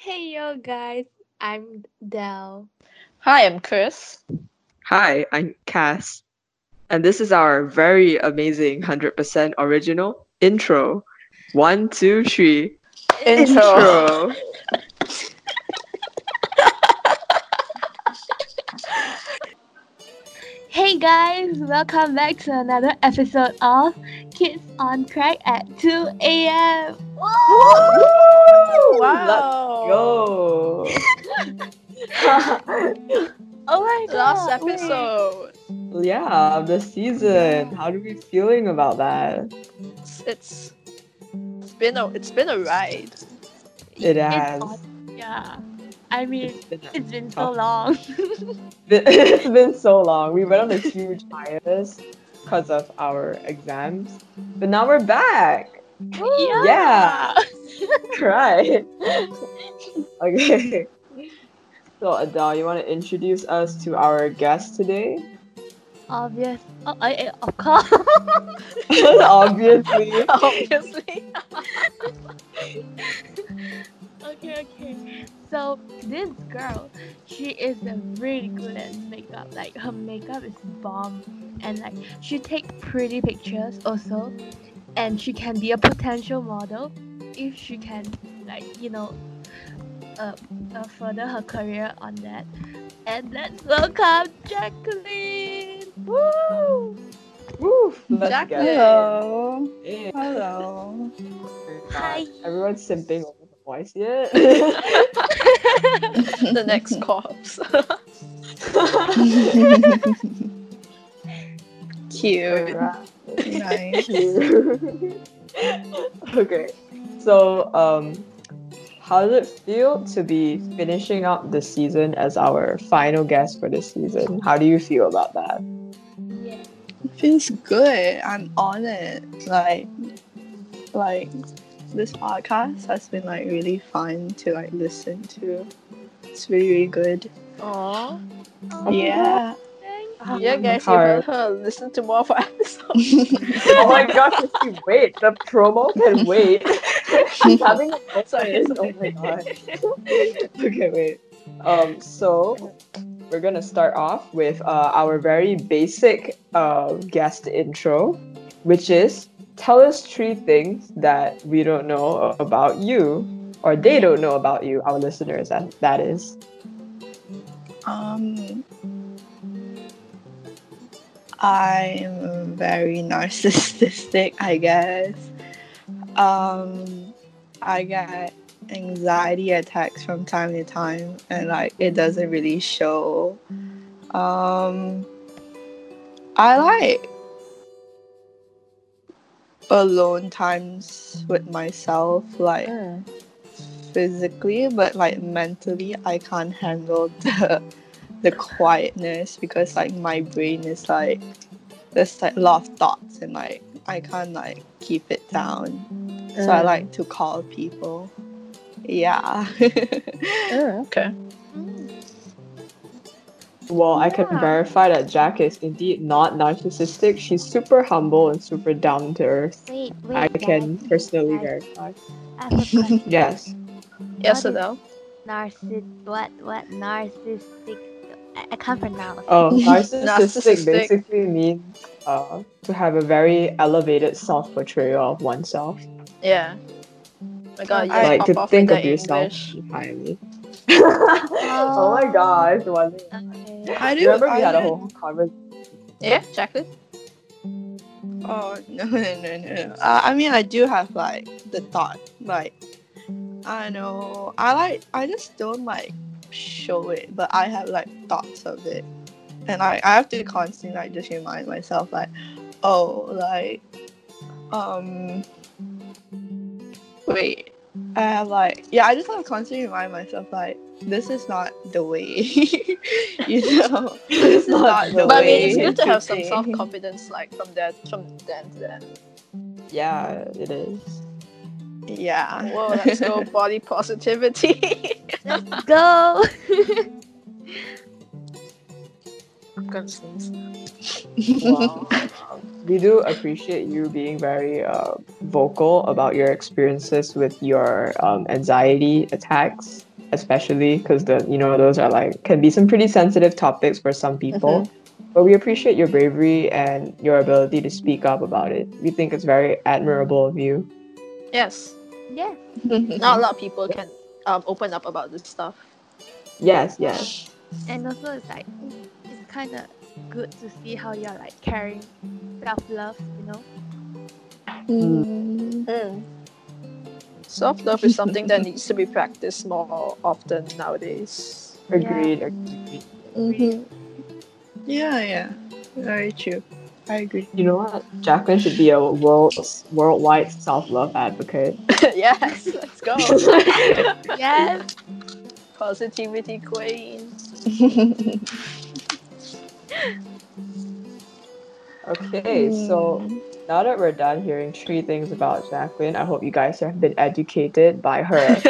Hey yo guys, I'm Del. Hi, I'm Chris. Hi, I'm Cass. And this is our very amazing 100% original intro. One, two, three. Intro. Hey guys, welcome back to another episode of Kids on Crack at 2 a.m. Wow. Go. Oh my god. Last wait. episode. yeah, of the season. How do we feeling about that? It's, it's it's been a it's been a ride. It has. on- yeah. I mean, It's been, it's been so long. it's been so long. We went on a huge hiatus because of our exams. But now we're back. yeah. right. okay. So Adele, you want to introduce us to our guest today? Obvious. Oh, I, I- of course. Obviously. Obviously. okay, okay. So this girl, she is really good at makeup. Like her makeup is bomb, and like she take pretty pictures also, and she can be a potential model if she can like you know, uh, uh further her career on that. And let's welcome Jacqueline. Woo! Woo, let's Jacqueline. get. Hello. Yeah. Hello. Hi. Everyone's simping over the voice yet. the next corpse. Cute. Alright. nice. okay. So, um, how does it feel to be finishing up the season as our final guest for this season? How do you feel about that? Yeah. Feels good. I'm on it. Like, like this podcast has been like really fun to like listen to. It's really really good. Aww. Oh, Yeah. thank Yeah, guys, you heard her. Listen to more of our episodes. oh my gosh, if you wait, the promo can wait. She's having a Sorry, moment. Oh my god. okay, wait. Um, so we're gonna start off with uh, our very basic uh, guest intro, which is tell us three things that we don't know about you, or they don't know about you, our listeners. That that is. Um. I'm very narcissistic, I guess. Um, I get anxiety attacks from time to time, and like it doesn't really show. Um, I like alone times with myself, like physically, but like mentally, I can't handle the the quietness because like my brain is like there's like a lot of thoughts and like I can't like keep it down. So I Mm. like to call people. Yeah. Mm, okay. Well, I can verify that Jack is indeed not narcissistic. She's super humble and super down to earth. Wait, wait. I can guys, personally guys, verify. I have. Yes. Yes, What is- Adele. Narciss what what narcissistic I, I can't pronounce. Oh, narcissistic, Narcissistic. basically means uh, to have a very elevated self portrayal of oneself. Yeah. My God, you I- like to think of yourself English. highly. oh my gosh, one. Okay. I do Remember we I had a whole conversation. Yeah, Jacqueline. Oh no no no no! no. Uh, I mean, I do have like the thought, like I know I like I just don't like show it, but I have like thoughts of it, and I I have to constantly like just remind myself like, oh like, um, wait, I have like yeah I just have to constantly remind myself like this is not the way, you know, this is not not the the But I way. mean, it's good to have some self confidence, like from that, from then to then. Yeah, it is. Yeah. Whoa, let's go body positivity. Let's go. I'm gonna sneeze. Wow. we do appreciate you being very uh, vocal about your experiences with your um, anxiety attacks. especially because the you know those are like can be some pretty sensitive topics for some people. But we appreciate your bravery and your ability to speak up about it. We think it's very admirable of you. Yes. Yeah. Not a lot of people can um, open up about this stuff. Yes, yes. And also it's like it's kind of good to see how you're like caring self love, you know. Mm. Mm. Self love is something that needs to be practiced more often nowadays. Agreed. agreed. Mhm. Yeah, yeah. Very true. I agree. You know what? Jacqueline should be a world worldwide self love advocate. yes, let's go. Yes. Positivity queen. Okay, so now that we're done hearing three things about Jacqueline, I hope you guys have been educated by her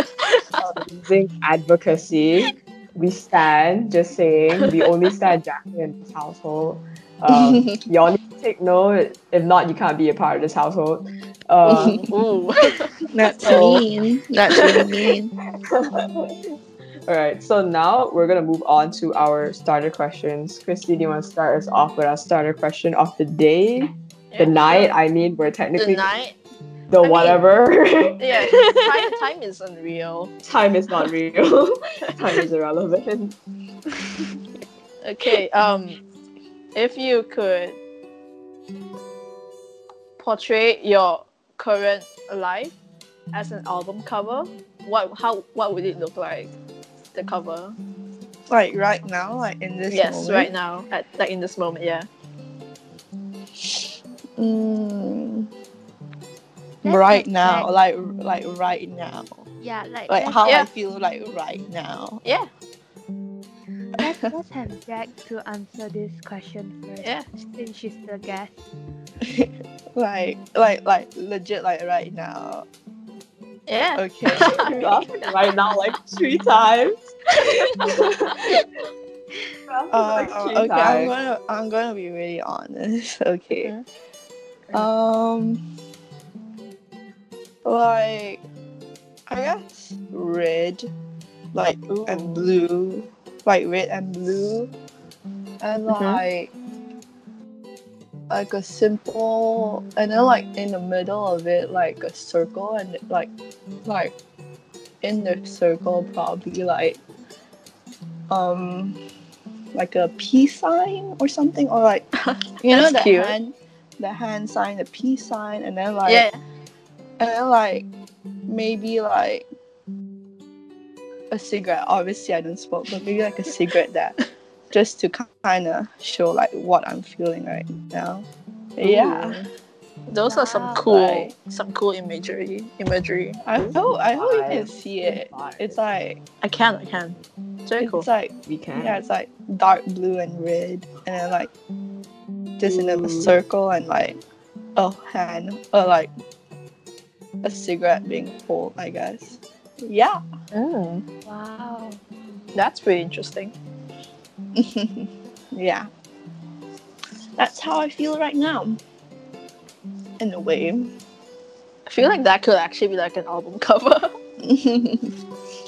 amazing advocacy. We stand, just saying, we only stand Jacqueline in this household. Um, y'all need to take note. If not, you can't be a part of this household. Um, Ooh. That's So- mean. That's really mean. All right, so now we're gonna move on to our starter questions. Christy, do you want to start us off with our starter question of the day? Yeah, the night. sure. I mean, we're technically The night. the I mean- whatever. Yeah, time, time is unreal. Time is not real. Time is irrelevant. Okay, um, if you could portray your current life as an album cover, what how what would it look like? The cover. Like right now, like in this yes, moment. right now, at like in this moment, yeah. Mm. Let's right get now, back- like like right now, Yeah, like like let's, how I feel like right now. Yeah, let's, let's have Jack to answer this question first. yeah. Since she's the guest. Like like like legit like right now. Yeah. Okay. You asked me right now like three times. Uh, Like three okay, I'm gonna I'm gonna be really honest. Okay. Mhm. Um, like I guess red, like and blue, like red and blue, and Mhm. like like a simple, and then like in the middle of it, like a circle, and like like in the circle probably like um like a peace sign or something, or like you know the cute. hand the hand sign, the peace sign, and then like yeah. and then like maybe like a cigarette. Obviously, I don't smoke, but maybe like a cigarette that just to kind of show like what I'm feeling right now. Yeah, Ooh. Those are some cool, Like- some cool imagery. Imagery. I hope I hope you can see it. It's like I can, I can. It's very it's like We can. yeah, it's like dark blue and red, and then like just in a circle and like a hand or like a cigarette being pulled. I guess. Yeah. Mm, Wow. that's pretty interesting. yeah. That's how I feel right now. In a way. I feel like that could actually be like an album cover.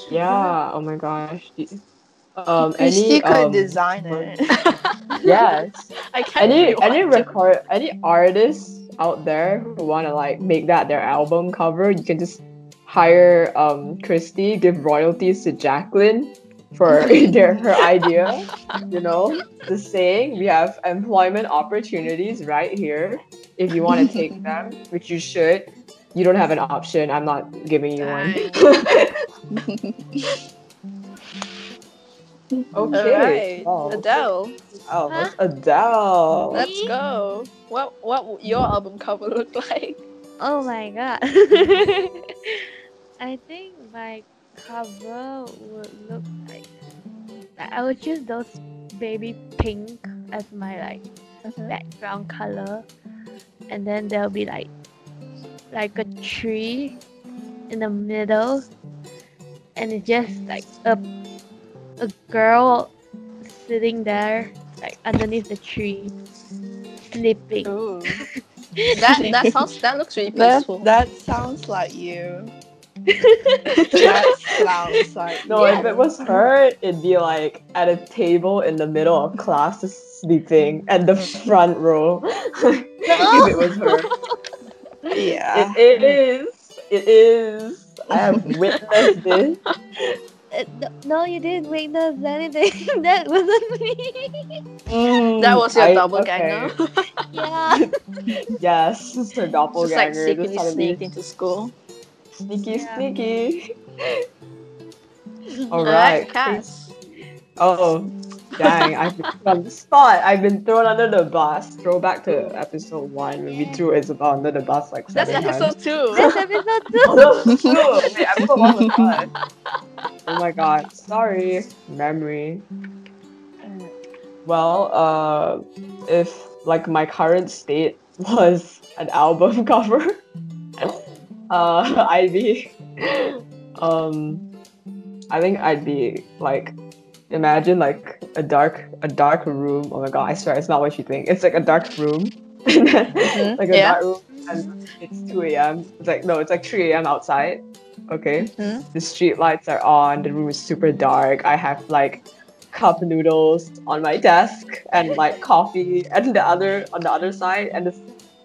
Yeah. Oh my gosh. Um. Christy Any. could Um, design it. yes. I can't. Any. really Any want to. record. Any artists out there who want to like make that their album cover, you can just hire um Christy, give royalties to Jacqueline for their her idea. You know, the saying we have employment opportunities right here. If you want to take them, which you should, you don't have an option. I'm not giving you one. okay. Alright, Oh. Adele, Oh, that's Adele. let's go. What what would your album cover look like? Oh my god. I think my cover would look like like, I would choose those baby pink as my like mm-hmm. background color and then there'll be like like a tree in the middle and it's just like a a girl sitting there like underneath the tree sleeping Ooh. that that sounds that looks really that, peaceful. that sounds like you. That sounds like No, if it was her, it'd be like at a table in the middle of class, sleeping at the front row. if it was her, yeah. it is. It is. I have witnessed this. Uh, no- no, you didn't witness anything. that wasn't me. Mm, That was your I- double okay. ganger. yeah. Yes, it's her Just like doppelganger. secretly Just suddenly sneak into school. Sneaky, Yeah. sneaky. Alright, right. Oh, dang! I've been on the spot. I've been thrown under the bus. Throwback to episode one when we threw Isabel under the bus like That's seven episode times. two. That's episode two. Oh, that was two. Wait, episode one was what? Oh my god! Sorry, memory. Well, uh, if like my current state was an album cover, uh, I'd be, um, I think I'd be like, imagine like a dark, a dark room. Oh my god! I swear it's not what you think. It's like a dark room, Mhm, like a yeah. dark room, and it's two a.m. It's like no, it's like three a.m. outside. Okay, Mhm. the street lights are on. The room is super dark. I have like cup noodles on my desk and like coffee and the other on the other side and this,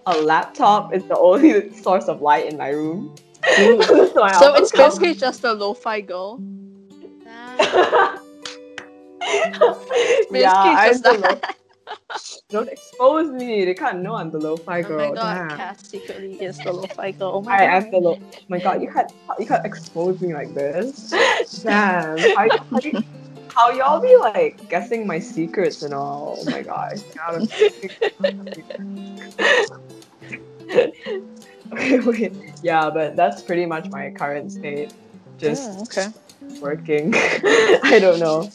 a laptop is the only source of light in my room. so So it's basically just a lo-fi girl. Ah, yeah, I'm just the that. lo- Don't expose me. They can't know I'm the lo-fi Oh girl. my god, Damn. Cass secretly is the lo-fi girl. Oh my I god. am the lo- oh my god, you can't you can't expose me like this. Damn. How, how, you- how y'all be like guessing my secrets and all? Oh my gosh. okay, wait. Yeah, but that's pretty much my current state. Just Mm, okay. working. I don't know.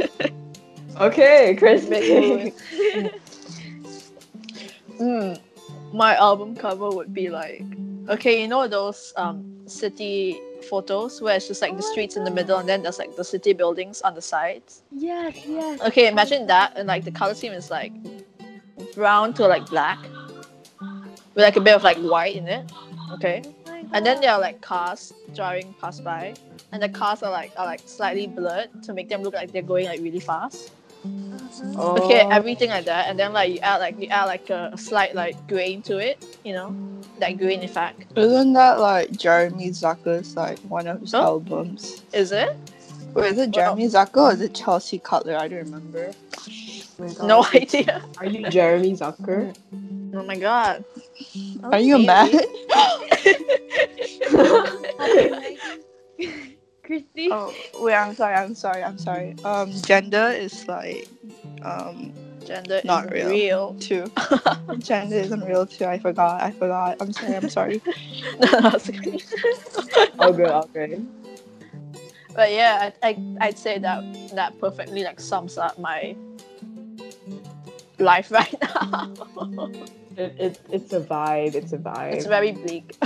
okay, Chris. Big Mm, my album cover would be like, okay, you know those um city photos where it's just like the streets in the middle and then there's like the city buildings on the sides. yes, yes. Okay, imagine that and like the color scheme is like brown to like black with like a bit of like white in it. Okay, Oh and then there are like cars driving past by, and the cars are like are like slightly blurred to make them look like they're going like really fast. Uh-huh. Okay, Oh. everything like that, and then like you add like you add like a slight like grain to it, you know, that grain effect. Isn't that like Jeremy Zucker's like one of his Oh. albums? Is it? Wait, is it Jeremy Zucker or is it Chelsea Cutler? I don't remember. Oh No idea. Are you Jeremy Zucker? Oh my god. Oh, Are you maybe. mad? Christy. oh, wait, I'm sorry, I'm sorry, I'm sorry. Um, gender is like, um, Gender Not isn't real. real. two. gender isn't real too. I forgot. I forgot. I'm sorry. I'm sorry. no, no, it's okay. Oh good, okay. But yeah, I, I I'd say that that perfectly like sums up my life right now. It, it, it's a vibe. It's a vibe. it's very bleak.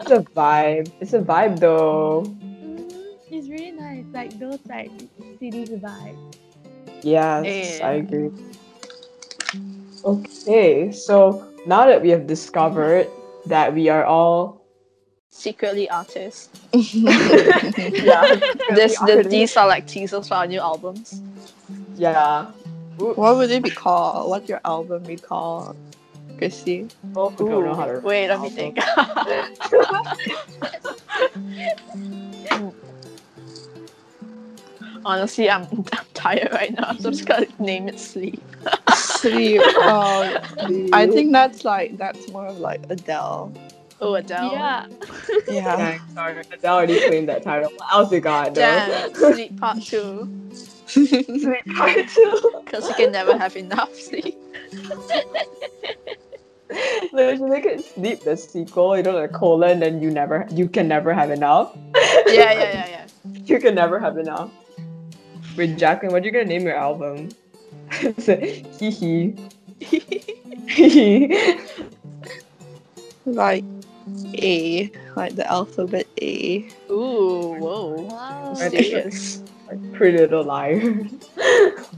It's a vibe. It's a vibe though. Mm, it's really nice. Like those like cities vibe. Yes, Yeah. I agree. Okay, so now that we have discovered that we are all Secretly artists. yeah, This the, are- these are like teasers for our new albums. yeah. What would it be called? What's your album be called, Christy? Both don't know how to. Wait, let me think. Honestly, I'm, I'm tired right now, so I'm just gonna name it Sleep. Sleep. Oh, I think that's like that's more of like Adele. Oh, Adele. Yeah. Yeah. Dang, sorry, I already claimed that title. What else you got, though? Damn, Sleep Part 2. Sweet part two. Because you can never have enough sleep. They should make it sleep the sequel. You know, the colon, and you never, you can never have enough. Yeah, yeah, yeah, yeah. You can never have enough. Wait, Jacqueline, what are you gonna name your album? Hee hee. Hee like A, like the alphabet A. Ooh, whoa. Wow. Mysterious. Like Pretty Little Liars.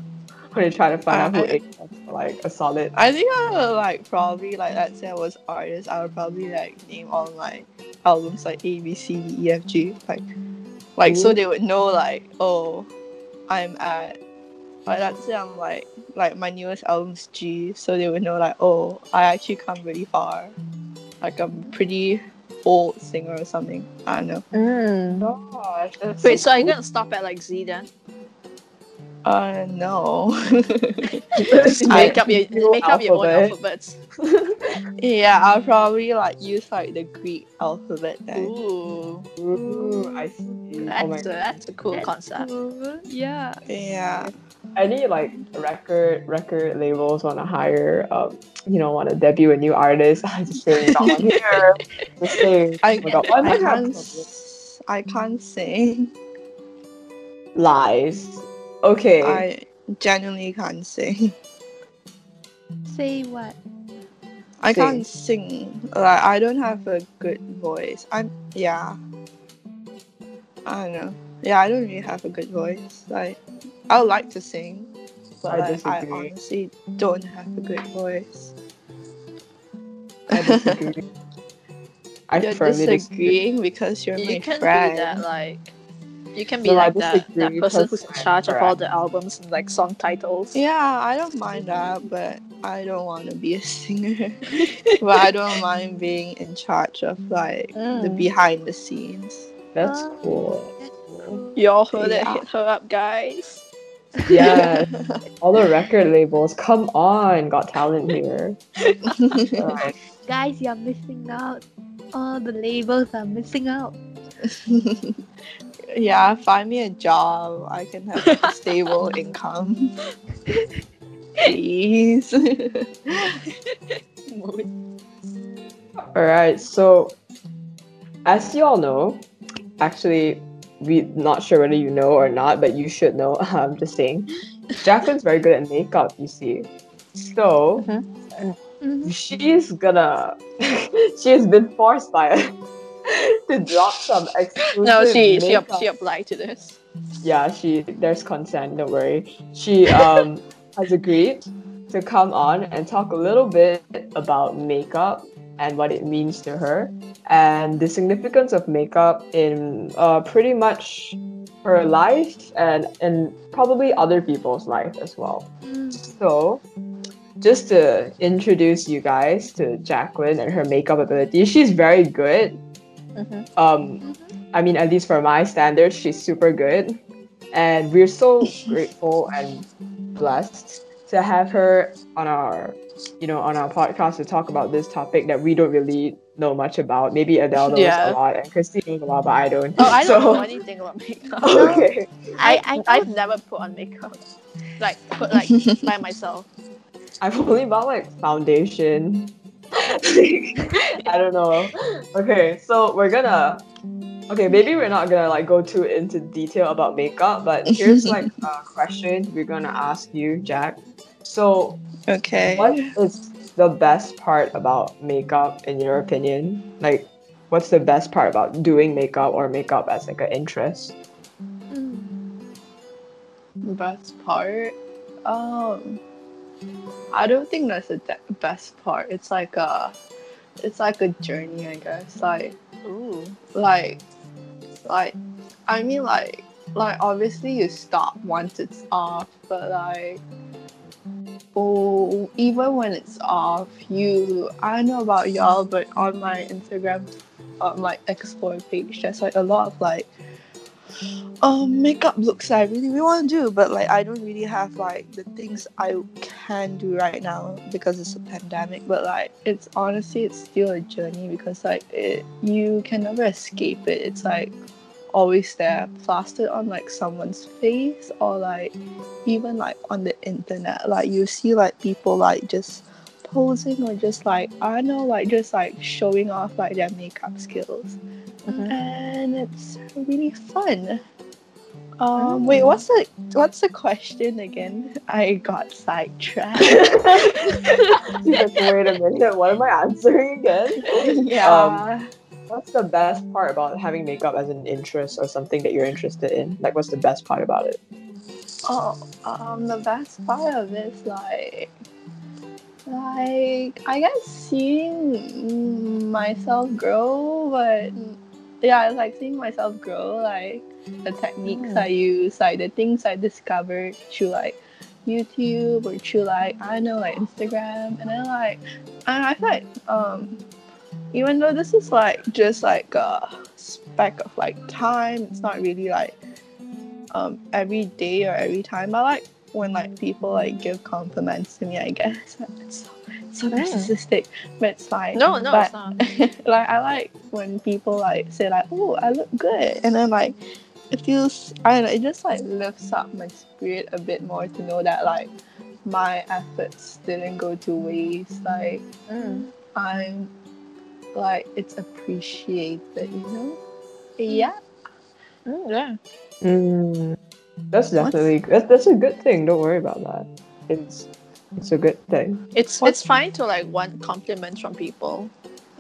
when you're trying to find uh, out who I- A is, like a solid. I think I would like probably like let's say I was artist, I would probably like name all my albums like A B C D E F G like like so they would know like oh I'm at like let's say I'm like like my newest album's G so they would know like oh I actually come really far like I'm pretty old singer or something I don't know Mm. Gosh, Wait, so are you gonna stop at like Z then? uh no Just I- make up your Google make up your own alphabet. alphabets. yeah I'll probably like use like the Greek alphabet then Ooh, Ooh, I see. that's oh a that's a cool That's concept. cool. Yeah. yeah any like record record labels want to hire um you know want to debut a new artist i just say not on here just say I, oh God, I I can't s- I can't sing lies okay I genuinely can't sing. Say what? I Sing. can't sing. Like I don't have a good voice. I'm yeah. I don't know. Yeah, I don't really have a good voice. Like I would like to sing, but I like, I honestly don't have a good voice. i disagree i You're firmly disagree disagreeing because you're You my can friend. be that like you can be No, like that, that person who's in charge of all the albums and like song titles. Yeah, I don't mind that, but I don't want to be a singer. but I don't mind being in charge of like the Mm. behind the scenes. that's Oh. cool You all heard it, hit her up, guys. Yeah all the record labels come on got talent here Alright. Guys, you're missing out. All the labels are missing out. yeah, find me a job. I can have like, a stable income. Please. All right, so as you all know, actually, we not sure whether you know or not, but you should know. I'm just saying, Jacqueline's very good at makeup. You see, so Mhm. she's gonna. she has been forced by us to drop some exclusive. No, she she, makeup. up, she applied to this. yeah, she there's consent. Don't worry. She um has agreed to come on and talk a little bit about makeup and what it means to her and the significance of makeup in uh, pretty much her life and and probably other people's life as well. Mm. So, just to introduce you guys to Jacqueline and her makeup ability, she's very good. Mhm. Um, I mean, at least for my standards, she's super good, and we're so grateful and blessed to have her on our, you know, on our podcast to talk about this topic that we don't really know much about. Maybe Adele knows Yeah. a lot, and Christy knows a lot, but I don't. Oh, I don't So- know anything about makeup. Okay. I, I, I, I've never put on makeup. Like put like by myself. I've only bought like foundation. I don't know. Okay, so we're gonna. Okay, maybe we're not gonna like go too into detail about makeup, but here's like a question we're gonna ask you, Jack. So, okay. what is the best part about makeup in your opinion? Like, what's the best part about doing makeup or makeup as like an interest? mm. The best part? Um, I don't think that's the de- best part. It's like a, it's like a journey, I guess. Like, Ooh. like, like, I mean, like, like obviously you stop once it's off, but like, oh, even when it's off, you, I don't know about y'all, but on my Instagram, on my explore page, there's like a lot of like um makeup looks I really, really want to do, but like I don't really have like the things I can do right now because it's a pandemic. But like it's honestly it's still a journey because like it you can never escape it. It's like always there, plastered on like someone's face or like even like on the internet. Like you see like people like just posing or just like I don't know, like just like showing off like their makeup skills Mhm. and it's really fun. Um, wait, what's the what's the question again? I got sidetracked. Wait a minute, what am I answering again? yeah. What's the best part about having makeup as an interest or something that you're interested in? Like, what's the best part about it? oh, um, the best part of it is like, Like I guess seeing myself grow, but yeah, it's like seeing myself grow, like the techniques Mm. I use, like the things I discovered through like YouTube or through like I don't know like Instagram, and then like and I feel like um even though this is like just like a speck of like time, it's not really like um every day or every time. I like when like people like give compliments to me. I guess it's so, it's so Mm. narcissistic, but it's like No, no, but- it's not. like I like when people like say like, "Oh, I look good," and then like it feels I don't know, it just like lifts up my spirit a bit more to know that like my efforts didn't go to waste. Like Mm. I'm like it's appreciated, you know? Yeah. Mm, yeah. Mm, that's definitely that's, that's a good thing. Don't worry about that. It's it's a good thing. It's What- it's fine to like want compliments from people.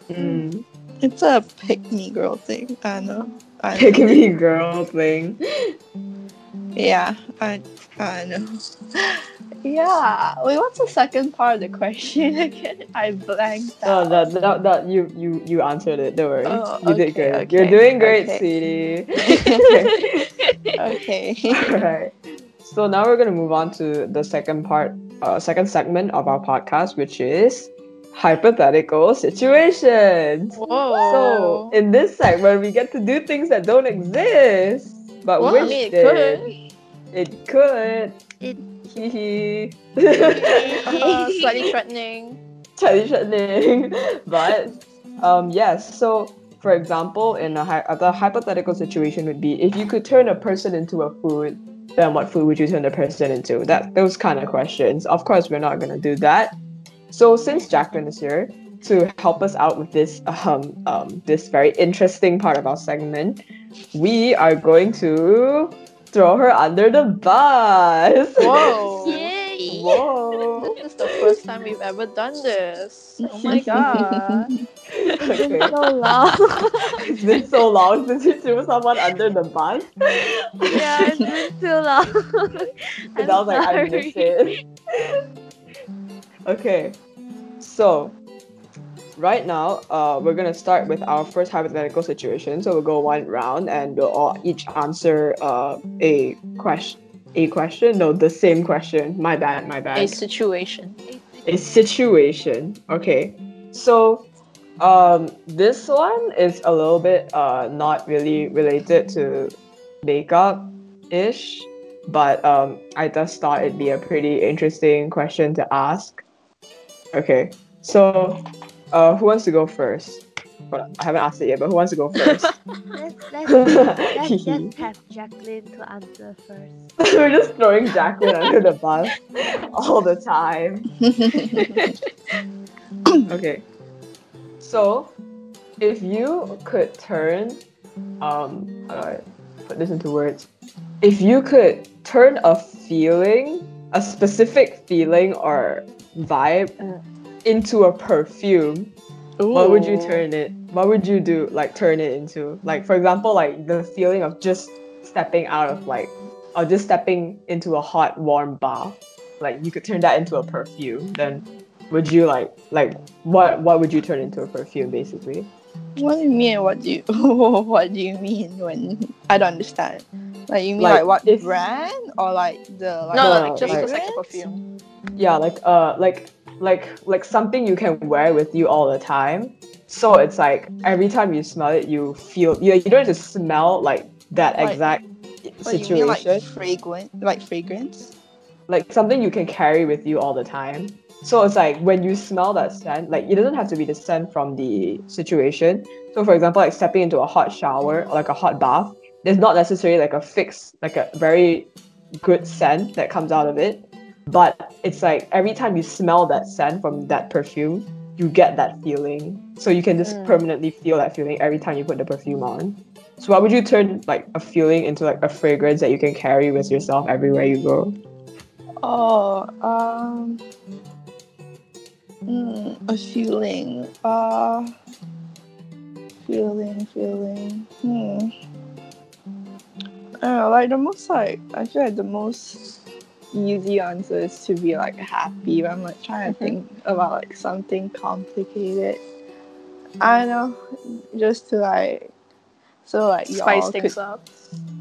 Mm. It's a pick me girl thing. I know. I Pick know. me girl thing. Yeah, I I know. Yeah. Wait, what's the second part of the question again? I blanked Oh, out. that, that, that you you you answered it. Don't worry. Oh, you did great. okay, You're doing great, okay. sweetie. okay. Alright. So now we're gonna move on to the second part, uh, second segment of our podcast, which is hypothetical situations. Whoa. So in this segment, we get to do things that don't exist, but Well, I wish mean, it did. could. It could. It- Hee hee. Uh, slightly threatening. Slightly threatening. but um, yes. So for example, in a hy- the hypothetical situation would be if you could turn a person into a food, then what food would you turn the person into? That those kind of questions. Of course, we're not gonna do that. So since Jacqueline is here to help us out with this um, um this very interesting part of our segment, we are going to throw her under the bus. Whoa. Yay! Whoa. This is the first time we've ever done this. Oh my god. Okay. So long. It's been so long since you threw someone under the bus. yeah, it's been too long. And I was like, I miss it. okay, so right now, uh, we're gonna start with our first hypothetical situation. So we'll go one round, and we'll all each answer uh, a question. A question? No, the same question. My bad. My bad. A situation. a situation. Okay, so um, this one is a little bit uh not really related to makeup ish, but um, I just thought it'd be a pretty interesting question to ask. Okay, so uh, who wants to go first? On, I haven't asked it yet, but who wants to go first? Let's, let's, let's just have Jacqueline to answer first. We're just throwing Jacqueline under the bus all the time. okay. So, if you could turn, um, how do I put this into words? If you could turn a feeling, a specific feeling or vibe into a perfume, what would you turn it? What would you do? Like turn it into? Like for example, like the feeling of just stepping out of like, or just stepping into a hot warm bath. Like you could turn that into a perfume. Then would you like like what what would you turn into a perfume basically? What do you mean? What do you What do you mean when I don't understand? Like you mean Like, like, what if- brand or like the like No, No, no, no, like just like- the sex perfume. Yeah, like uh like like like something you can wear with you all the time. So it's like every time you smell it, you feel you, you don't just smell like that Like- exact situation. mean like fragrant like fragrance? like something you can carry with you all the time. So it's like when you smell that scent, like it doesn't have to be the scent from the situation. So for example, like stepping into a hot shower or like a hot bath, there's not necessarily like a fixed, like a very good scent that comes out of it. But it's like every time you smell that scent from that perfume, you get that feeling. So you can just Mm. permanently feel that feeling every time you put the perfume on. So why would you turn like a feeling into like a fragrance that you can carry with yourself everywhere you go? Oh, um, mm, a feeling. Uh, feeling, feeling. Hmm. I don't know, like the most like I feel like the most easy answers to be like happy. But I'm like trying to think about like something complicated. I don't know, just to like so like y'all Spice could, things up.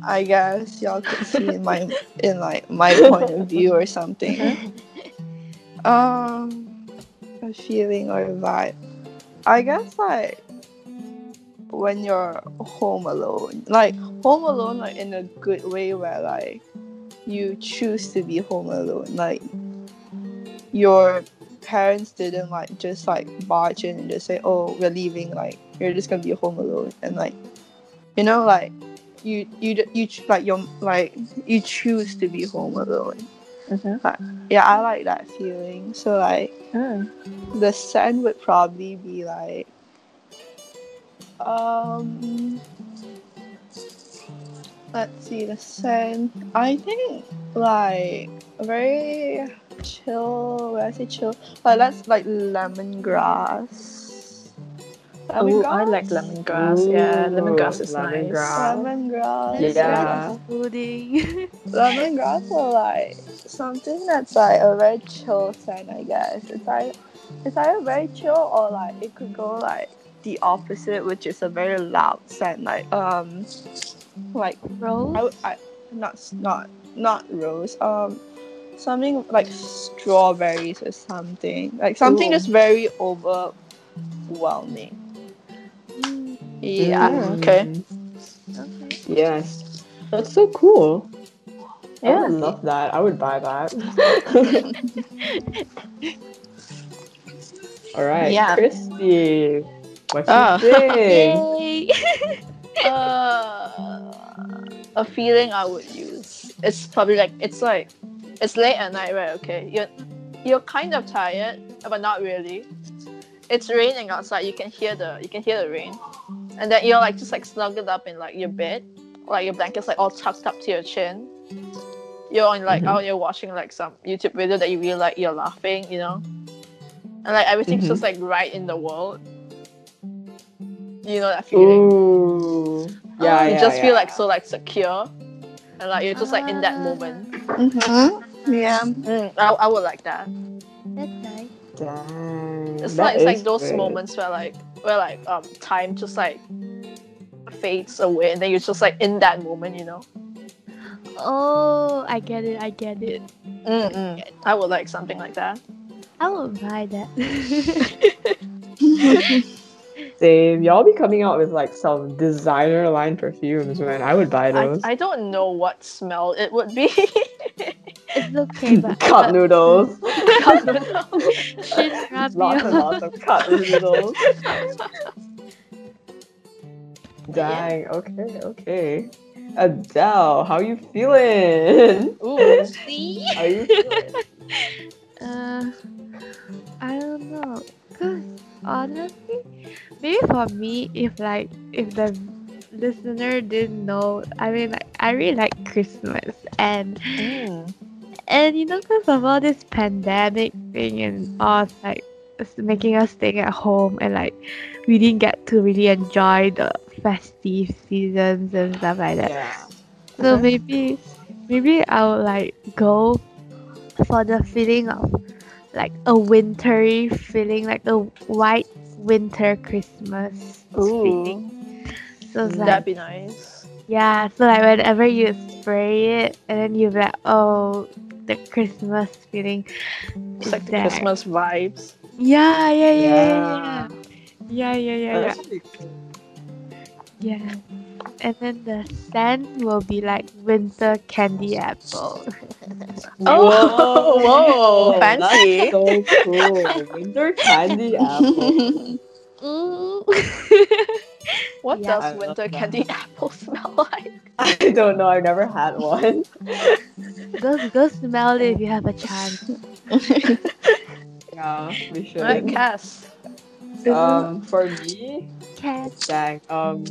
I guess y'all could see in my in like my point of view or something. Um, a feeling or a vibe. I guess like when you're home alone, like home alone, like in a good way where like you choose to be home alone, like your parents didn't like just like barge in and just say, "Oh, we're leaving," like you're just gonna be home alone, and like you know, like you you you like you like you choose to be home alone. Mhm. Yeah, I like that feeling. So like Mm. the scent would probably be like um let's see the scent i think like very chill when i say chill like that's like lemongrass Oh, I like lemongrass. Yeah, lemongrass is Ooh, nice. lemongrass. lemongrass Yeah. Soothing. lemongrass or like something that's like a very chill scent i guess it's like it's either very chill or like it could go like the opposite which is a very loud scent like um like Rose. I, I not not not rose um something like strawberries or something like something Ooh. just very overwhelming Mm, yeah Mm, okay. okay. Yes. That's so cool. I Yeah. would love that. I would buy that. All right, Yeah. Christy. What you think? Yay! Uh, a feeling I would use. It's probably like it's like it's late at night, right? Okay, you're you're kind of tired, but not really. It's raining outside. You can hear the you can hear the rain, and then you're like just like snuggled up in like your bed, like your blankets like all tucked up to your chin. You're on like Mhm. out you're watching like some YouTube video that you really like. You're laughing, you know, and like everything's Mhm. just like right in the world. You know that feeling Ooh. Yeah, you yeah, just feel like so like secure and like you're just like in that moment mm-hmm. yeah mm, I, I would like that That's nice. Dang, it's like it's like those great. moments where like where like um time just like fades away and then you're just like in that moment you know Oh, I get it. I get it. Mm-mm. i would like something like that I will buy that. Same. Y'all be coming out with like some designer line perfumes, man. I would buy I, those. I don't know what smell it would be it's okay, but Cup noodles. Shin lots and lots of cup noodles. Dang. Okay. Okay. Adele, how you feeling? Ooh. See? How you feeling? Uh, I don't know. Cause honestly, maybe for me, if like if the listener didn't know, I mean, like I really like Christmas, and Mm. and you know, cause of all this pandemic thing and all, like making us staying at home, and like we didn't get to really enjoy the festive seasons and stuff like that. Yeah. So maybe maybe I'll like go for the feeling of like a wintry feeling, like a white winter Christmas feeling. So mm. like That'd be nice. yeah, so like whenever you spray it and then you're like, oh the Christmas feeling. It's like the. Christmas vibes. Yeah, yeah, yeah, yeah, Yeah. yeah. Yeah, yeah, yeah, yeah. that's pretty cool. Yeah. And then the scent will be like winter candy apple. Oh, whoa, fancy. That's so cool. Winter candy apple. Ooh. What Yeah. Does love winter that. candy apple smell like? I don't know. I've never had one. go, go smell it if you have a chance. Yeah, we should. Right, Cass. Um, for me, Cat. dang. Um,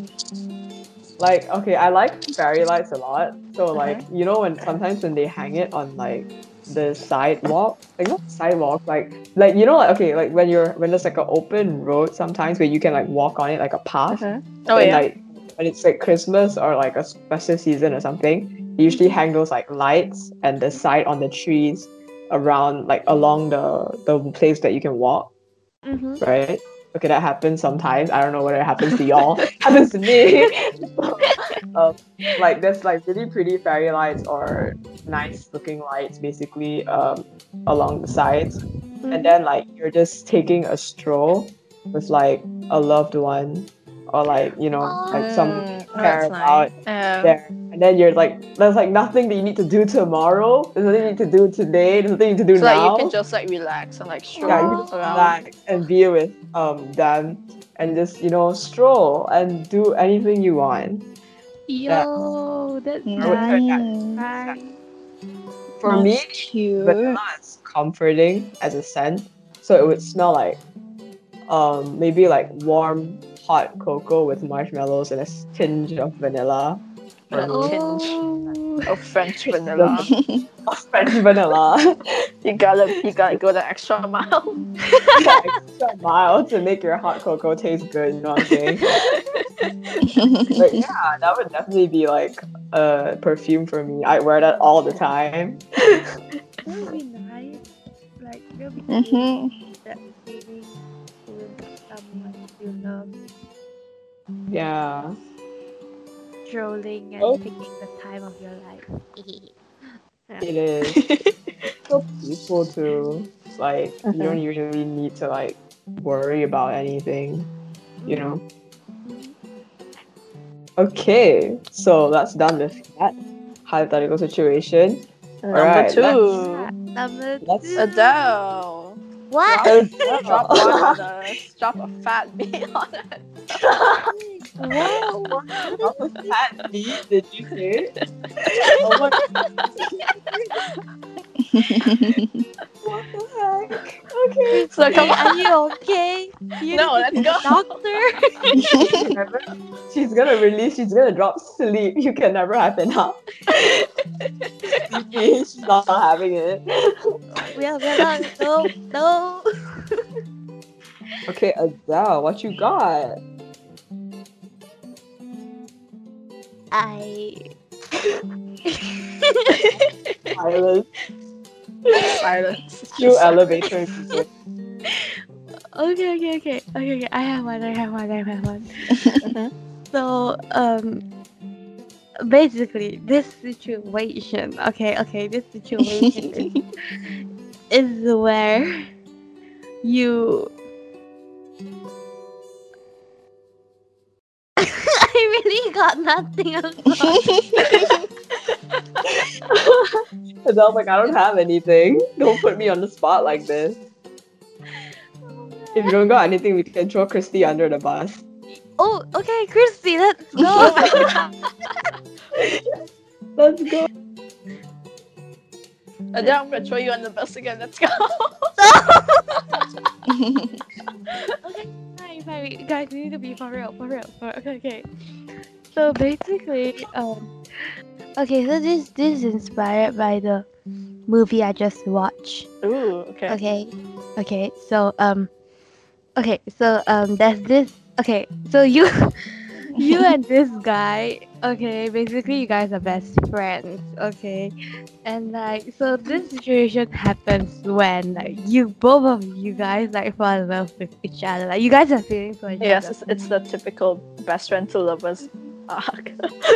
like okay, I like fairy lights a lot. So like you know when sometimes when they hang it on like the sidewalk, like not sidewalk, like like you know like okay, like when you're when there's like an open road sometimes where you can like walk on it like a path. Oh and, yeah. like when it's like Christmas or like a special season or something, they usually hang those like lights and the side on the trees around like along the the place that you can walk, Mm-hmm. right? Okay, that happens sometimes. I don't know whether it happens to y'all. happens to me. um, like there's like really pretty fairy lights or nice looking lights basically um, along the sides, and then like you're just taking a stroll with like a loved one or like you know like some care about nice. Yeah. There. And then you're like, there's like nothing that you need to do tomorrow. There's nothing you need to do today. There's nothing you need to do So now. like you can just like relax and like stroll yeah, you can around. relax and be with um them and just you know stroll and do anything you want. Yo, that's Nice. nice. For me, That's cute. vanilla is comforting as a scent, so it would smell like um maybe like warm hot cocoa with marshmallows and a tinge of vanilla. For A tinge Oh, of French vanilla. French vanilla. you gotta you gotta go the extra mile. yeah, extra mild to make your hot cocoa taste good. You know what I'm saying? but yeah, that would definitely be like a perfume for me. I wear that all the time. that would be nice. Like, that would be cute. Mhm. That feeling with someone you love, Yeah. Strolling and Oh. taking the time of your life. It is so peaceful too. It's like you uh-huh. don't usually need to like worry about anything, you know. Mm-hmm. Okay, so that's done with that hypothetical situation. Number Alright, two. Number Let's- two. Adele. What? Drop, drop one on us. Drop a fat beat on it. Wow. What was that beat? Did you say? oh my What the heck? Okay. So come on. Are you okay? You No, let's go. Doctor. Remember? She's gonna release, she's gonna drop sleep. You can never have enough. She's not having it. we are we are not. No, no. Okay, Adele, what you got? I. Silence. Silence. Two elevator music. Okay, okay, okay, okay, okay. I have one. I have one. I have one. So, um, basically, this situation. Okay, okay. This situation is, is where you. Really got nothing. and I'm sorry. Adele's like, I don't have anything. Don't put me on the spot like this. If you don't got anything, we can throw Christy under the bus. Oh, okay, Christy, let's go. Let's go. Adele, I'm gonna throw you on the bus again. Let's go. okay, fine, fine. Guys, we need to be for real, for real. For, okay, okay. So basically, um, okay, so this this is inspired by the movie I just watched. Ooh, okay. Okay, okay. So um, okay. So um, there's this. Okay, so you you and this guy. Okay, basically you guys are best friends. Okay, and like so this situation happens when like you both of you guys like fall in love with each other. Like you guys are feeling for each Yes, other. it's, it's the typical best friend to lovers arc.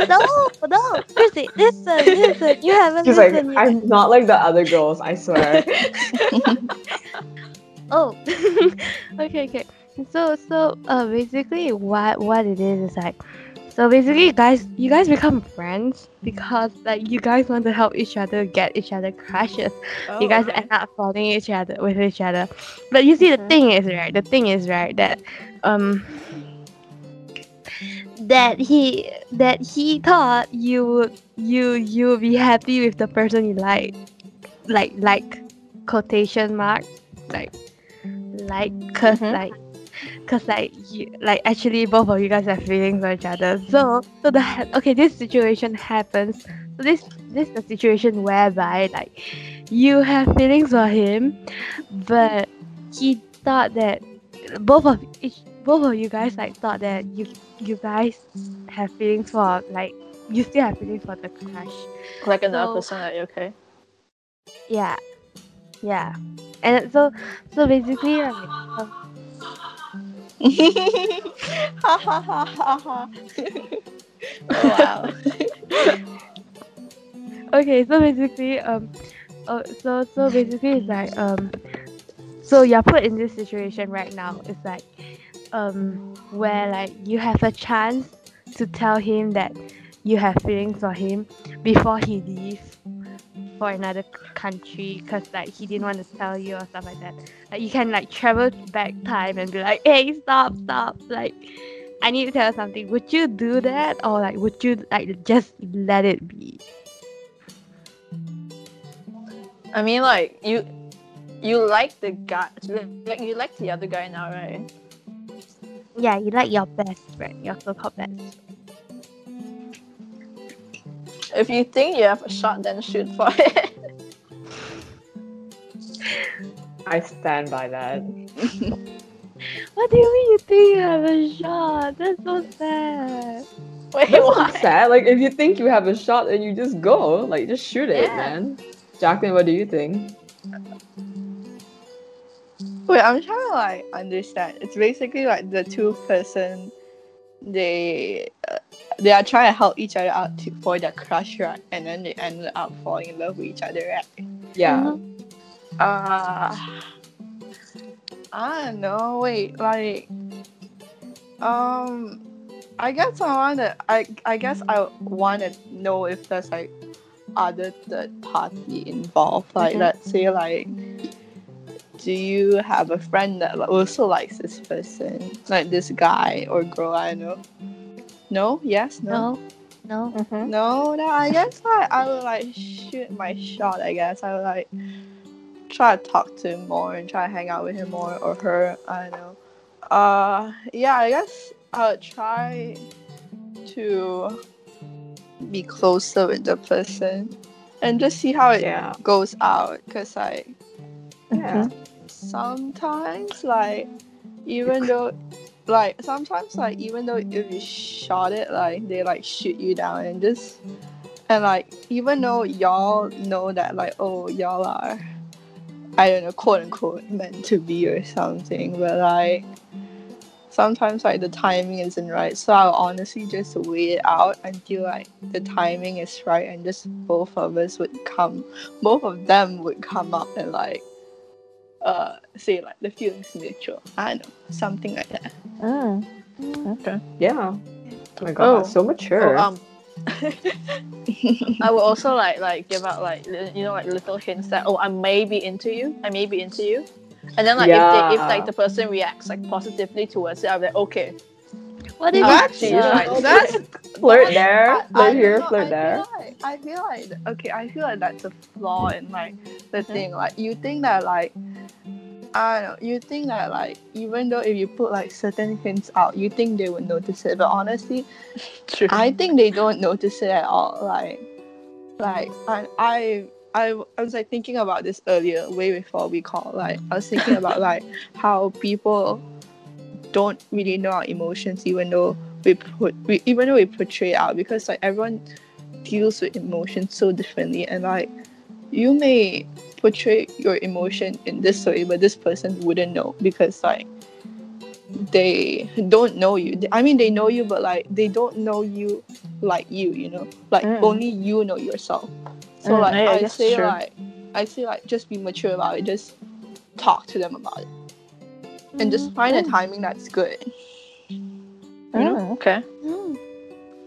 no, no, Chrissy, listen, listen. You haven't She's like, yet. I'm not like the other girls, I swear. Oh, okay, okay. So, so, uh, basically, what what it is is like, so basically, guys, you guys become friends because like you guys want to help each other get each other crushes. Oh, you guys okay. end up falling each other with each other. But you see, the Mhm. thing is right. The thing is right that um that he that he thought you would you you be happy with the person you like, like like quotation mark like like cause Mhm. like cause like you like actually both of you guys have feelings for each other. So so the okay this situation happens. So this this is a situation whereby like you have feelings for him, but he thought that both of each both of you guys like thought that you you guys have feelings for like you still have feelings for the crush. Like another So- person, like, okay. Yeah, yeah, and so so basically like um, ha ha ha ha ha. oh wow. okay, so basically um, uh, so so basically it's like um, so you're put in this situation right now. It's like um where like you have a chance to tell him that you have feelings for him before he leaves for another country because like he didn't want to tell you or stuff like that like you can like travel back time and be like hey stop stop like i need to tell something would you do that or like would you like just let it be I mean, like you, you like the guy, like you like the other guy now, right? yeah you like your best friend your so-called best friend. If you think you have a shot, then shoot for it. I stand by that. what do you mean you think you have a shot that's so sad Wait, That's why? sad. Like if you think you have a shot and you just go, like just shoot it, Yeah. man. Jacqueline, what do you think? Wait, I'm trying to like understand. It's basically like the two person, they uh, they are trying to help each other out to, for their crush, right? And then they ended up falling in love with each other, right? Yeah. Mhm. Uh, I don't know. Wait, like, um, I guess I wanna. I I guess I wanna know if there's like other third party involved. Like, Mhm. let's say like. Do you have a friend that also likes this person, like this guy or girl? I know. No. Yes. No. no no Mhm. No, no, I guess like I would like shoot my shot. I guess I would like try to talk to him more and try to hang out with him more or her. I don't know. Uh, yeah, I guess I would try to be closer with the person and just see how it Yeah. goes out. Cause like Yeah. Sometimes like even though like sometimes like even though if you shot it like they like shoot you down and just and like even though y'all know that like oh y'all are I don't know quote unquote meant to be or something but like sometimes like the timing isn't right. So I'll honestly just wait it out until like the timing is right and just both of us would come both of them would come up and like uh say like the feelings mutual. I don't know, something like that. Mm. Okay. Yeah. Oh my god, Oh. so mature. Oh, um, I will also like like give out like you know like little hints that oh I may be into you, I may be into you, and then like if they, if like the person reacts like positively towards it, I'll be like okay, what if Oh, That's she's yeah. that's flirt there, I- I flirt here, feel- flirt I there. Feel like, I feel like okay, I feel like that's a flaw in like the hmm. thing. Like you think that like I don't know, you think that like even though if you put like certain hints out, you think they would notice it. But honestly, true. I think they don't notice it at all. Like, like I, I, I, I was like thinking about this earlier, way before we called. Like, I was thinking about like how people don't really know our emotions, even though we put, we, even though we portray out, because like everyone deals with emotions so differently, and like you may portray your emotion in this way, but this person wouldn't know because like they don't know you. I mean, they know you, but like they don't know you like you. You know, like Mm. only you know yourself. So Mm, like yeah, I say true. like I say like just be mature about it. Just talk to them about it, and just find a timing that's good. You know? Mm, okay, Mm,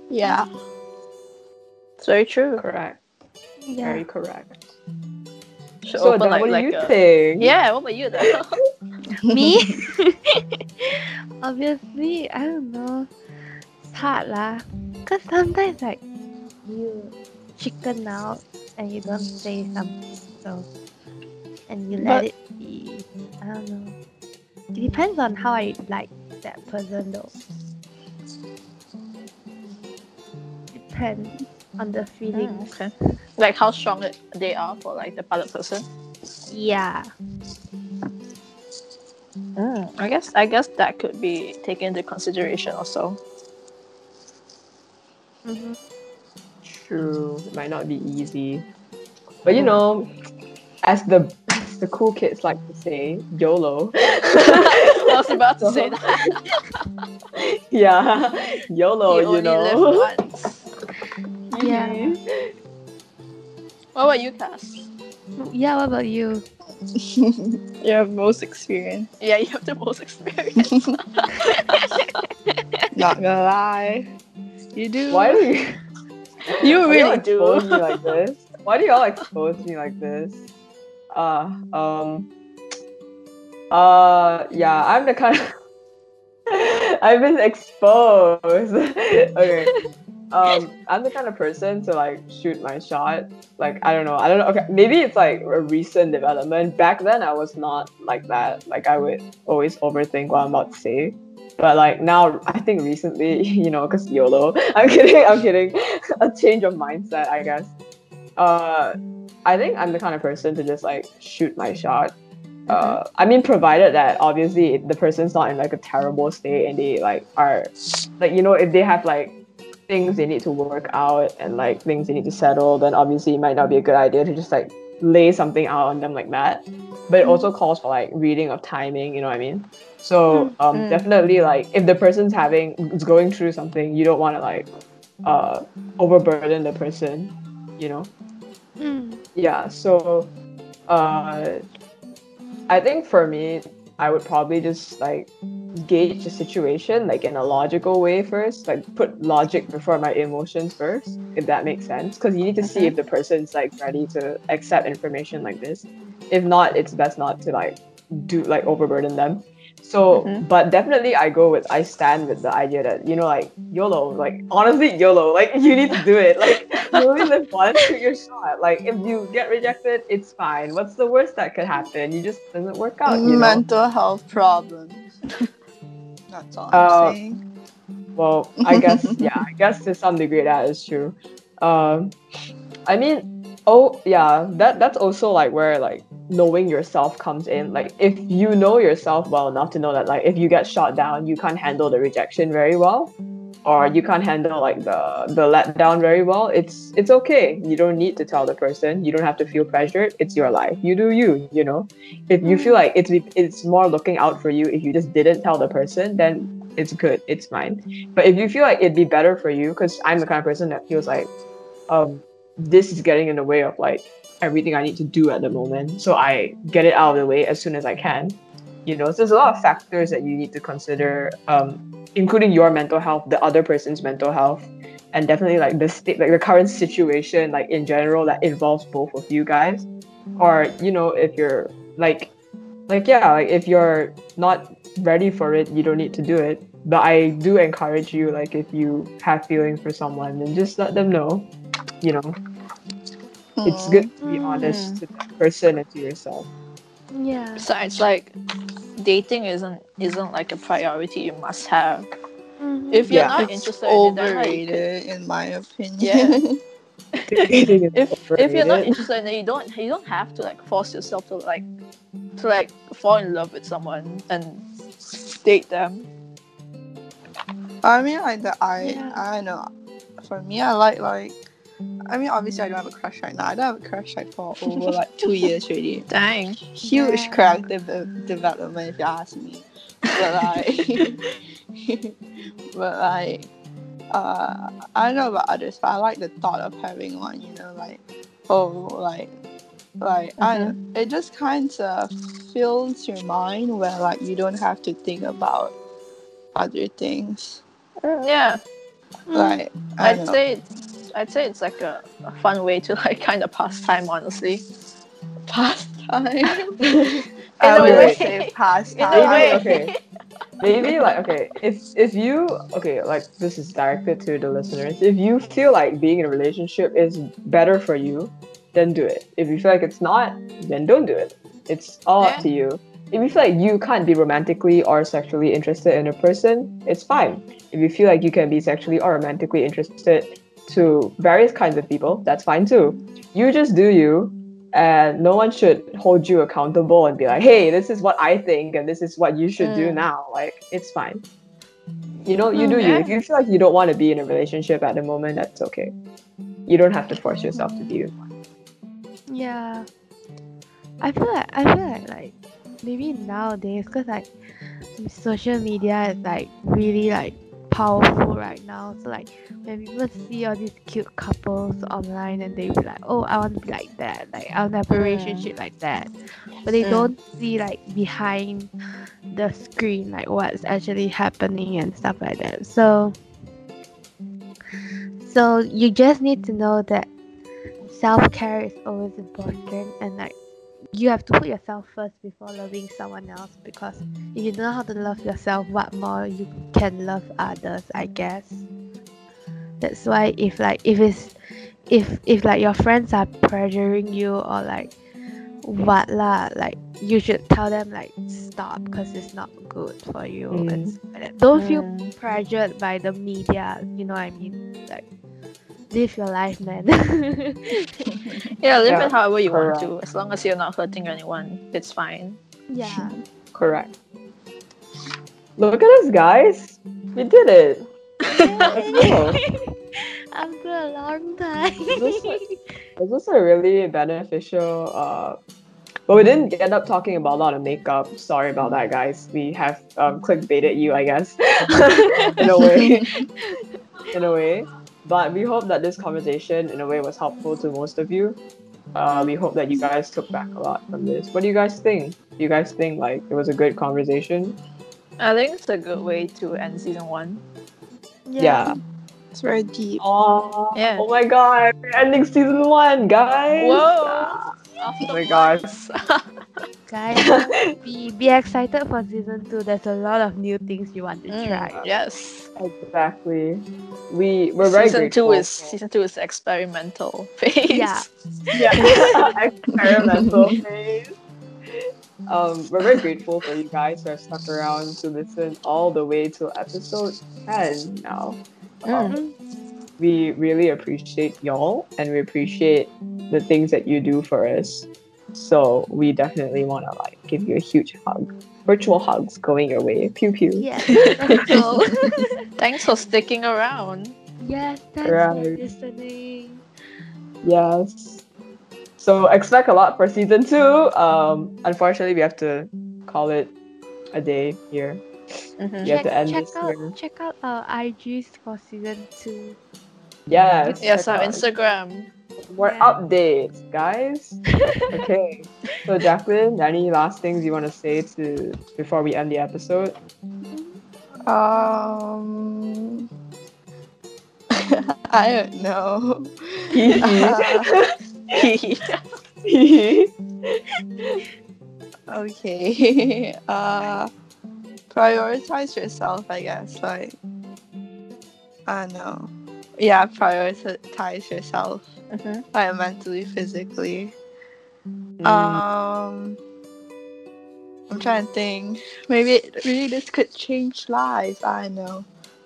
Yeah. it's very true. Correct. yeah. Very correct. Should So open then, like what do like you a, think? yeah. What about you though? Me? Obviously, I don't know. It's hard lah. Cause sometimes like you chicken out and you don't say something, so and you let But- it be. I don't know. It depends on how I like that person though. Depends on the feeling. Mm, okay, like how strong they are for like the other person. Yeah. Mm, I guess I guess that could be taken into consideration also. Mm-hmm. True, it might not be easy, but you know, as the as the cool kids like to say, YOLO. I was about to say that. yeah, YOLO. you You, only know. live once. Yeah. What about you, Cass? Yeah, what about you? you have most experience. Yeah, you have the most experience. Not gonna lie. You do. Why do you? you Why really do you expose do. me like this? Why do y'all expose me like this? Uh, um, uh, yeah, I'm the kind of. I've been exposed. okay. Um, I'm the kind of person to like shoot my shot. Like I don't know. I don't know. Okay, maybe it's like a recent development. Back then, I was not like that. Like I would always overthink what I'm about to say. But like now, I think recently, you know, because YOLO. I'm kidding. I'm kidding. a change of mindset, I guess. Uh, I think I'm the kind of person to just like shoot my shot. Uh, I mean, provided that obviously the person's not in like a terrible state and they like are, like you know, if they have like things they need to work out and like things they need to settle, then obviously it might not be a good idea to just like lay something out on them like that. But it also calls for like reading of timing, you know what I mean? So um, Mm. definitely like if the person's having is going through something, you don't want to like uh overburden the person, you know? Mm. yeah so uh i think for me i would probably just like gauge the situation like in a logical way first like put logic before my emotions first if that makes sense because you need to see if the person's like ready to accept information like this if not it's best not to like do like overburden them so Mhm. but definitely i go with i stand with the idea that you know like yolo like honestly yolo like you need to do it like you only live once shoot your shot like if you get rejected it's fine what's the worst that could happen you just doesn't work out you know Mental health problems. That's all I'm Uh, saying. Well, I guess yeah, I guess to some degree that is true. Um, I mean, oh yeah, that that's also like where like knowing yourself comes in. Like if you know yourself well enough to know that like if you get shot down, you can't handle the rejection very well, or you can't handle like the the letdown very well. It's it's okay. You don't need to tell the person. You don't have to feel pressured. It's your life. You do you. You know. If you feel like it's it's more looking out for you if you just didn't tell the person, then it's good. It's fine. But if you feel like it'd be better for you, because I'm the kind of person that feels like, um, this is getting in the way of like everything I need to do at the moment, so I get it out of the way as soon as I can. You know, so there's a lot of factors that you need to consider, um, including your mental health, the other person's mental health, and definitely like the state, like the current situation, like in general, that involves both of you guys. Or you know, if you're like, like yeah, like if you're not ready for it, you don't need to do it. But I do encourage you, like if you have feelings for someone, then just let them know. You know, it's Hmm. good to be honest to that person and to yourself. Yeah. Besides, like dating isn't isn't like a priority you must have. Mhm. If you're Yeah. not It's interested in it, then, like, overrated, in my opinion. Yeah. if if if you're not interested in it, you don't you don't have to like force yourself to like to like fall in love with someone and date them. I mean, like the I Yeah. I don't know. For me, I like like. I mean, obviously, I don't have a crush right now. I don't have a crush like for over like two years already. Dang. Huge Yeah. character de- development, if you ask me. But like, but like, uh, I don't know about others, but I like the thought of having one. You know, like, oh, like, like I don't, it just kind of fills your mind where like you don't have to think about other things. Mm, yeah, Like, I I'd don't know. say it's, I'd say it's like a, a fun way to like kind of pass time. Honestly, pastime. In I a would way. say In pastime. a way. okay. Maybe like okay, if if you okay, like this is directed to the listeners. If you feel like being in a relationship is better for you, then do it. If you feel like it's not, then don't do it. It's all up to you. If you feel like you can't be romantically or sexually interested in a person, it's fine. If you feel like you can be sexually or romantically interested to various kinds of people, that's fine too. You just do you. and no one should hold you accountable and be like, "Hey, this is what I think, and this is what you should do Mm. now." Like, it's fine. You know, you do Mm, you. If you feel like you don't want to be in a relationship at the moment, that's okay. You don't have to force yourself to be in one. Yeah. I feel like I feel like like maybe nowadays because like social media is like really like powerful right now. So like when people see all these cute couples online and they be like, Oh, I want to be like that, like I want to have a relationship like that. But they Mm. don't see like behind the screen like what's actually happening and stuff like that. So so you just need to know that self care is always important and like you have to put yourself first before loving someone else because if you don't know how to love yourself, what more you can love others, I guess. That's why if like if it's if if like your friends are pressuring you or like what lah, like you should tell them like stop because it's not good for you and Mm. that. Don't feel pressured by the media, you know what I mean? Like live your life man. Yeah, live Yeah, it however you want to. As long as you're not hurting anyone, it's fine. yeah. Correct. Look at us, guys. We did it. Let's. After a long time. This This was a really beneficial. Uh, but we didn't end up talking about a lot of makeup. Sorry about that, guys. We have um, clickbaited you, I guess, in a way. in a way. But we hope that this conversation, in a way, was helpful to most of you. Uh, we hope that you guys took back a lot from this. What do you guys think? Do you guys think like it was a good conversation? I think it's a good way to end season one. Yeah. yeah. It's very deep. Oh, Yeah. oh my god, we're ending season one, guys. Whoa! Oh my gosh. Guys, be be excited for season two. There's a lot of new things you want to Mm, try. yes. Exactly. We we're very season two is for- season two is experimental phase. Yeah. yeah experimental phase. Um, we're very grateful for you guys who have stuck around to listen all the way to episode ten now. Um, Mm. we really appreciate y'all and we appreciate the things that you do for us. So we definitely want to like give you a huge hug, virtual hugs going your way. Pew pew. Yes. Let's. Thanks for sticking around. yes. Thanks for listening. Yes. So expect a lot for season two. Um, unfortunately, we have to call it a day here. Mhm. You have Check, to end check this out here. check out our IGs for season two. Yes. Yes, check our out Instagram. More Yeah. updates, guys. okay. So Jacqueline, any last things you want to say to before we end the episode? Um, I don't know. okay. uh, prioritize yourself, I guess. Like, I don't know. Yeah, prioritize yourself, Mhm. like mentally, physically. Mm, Um, I'm trying to think. Maybe maybe this could change lives. I know.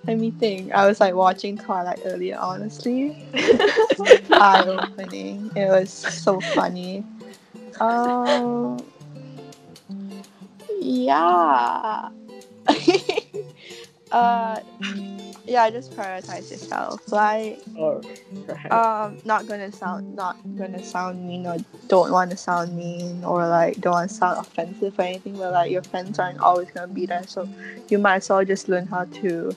Let me think. I was like watching Twilight earlier. Honestly, eye opening. It was so funny. Um, yeah. uh, yeah. Just prioritize yourself. Like oh, right. um not gonna sound not gonna sound mean or don't want to sound mean or like don't want to sound offensive or anything but like your friends aren't always gonna be there so you might as well just learn how to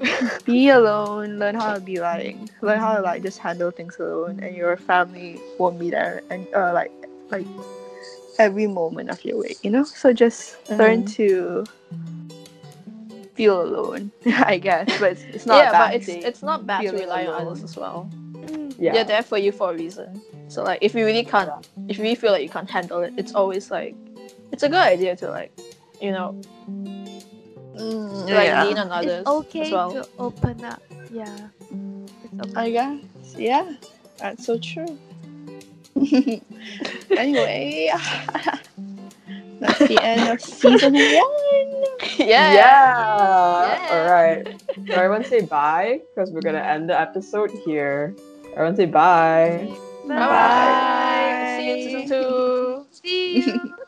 be alone learn how to be like learn how to like just handle things alone and your family won't be there and uh like like every moment of your way you know so just learn to feel alone i guess but it's, it's not a yeah, bad but it's thing. it's not bad to feeling rely on others as well. Mm, yeah. They're there for you for a reason. So like, if you really can't, if you really feel like you can't handle it, it's always like, it's a good idea to like, you know, Mm, like yeah. lean on others It's okay as well. to open up. Yeah. It's okay. I guess. Yeah, that's so true. anyway, That's the end of season one. Yeah. yeah. yeah. All right. So everyone say bye because we're gonna end the episode here. Everyone say bye. Bye. bye. bye. See you season two. See you.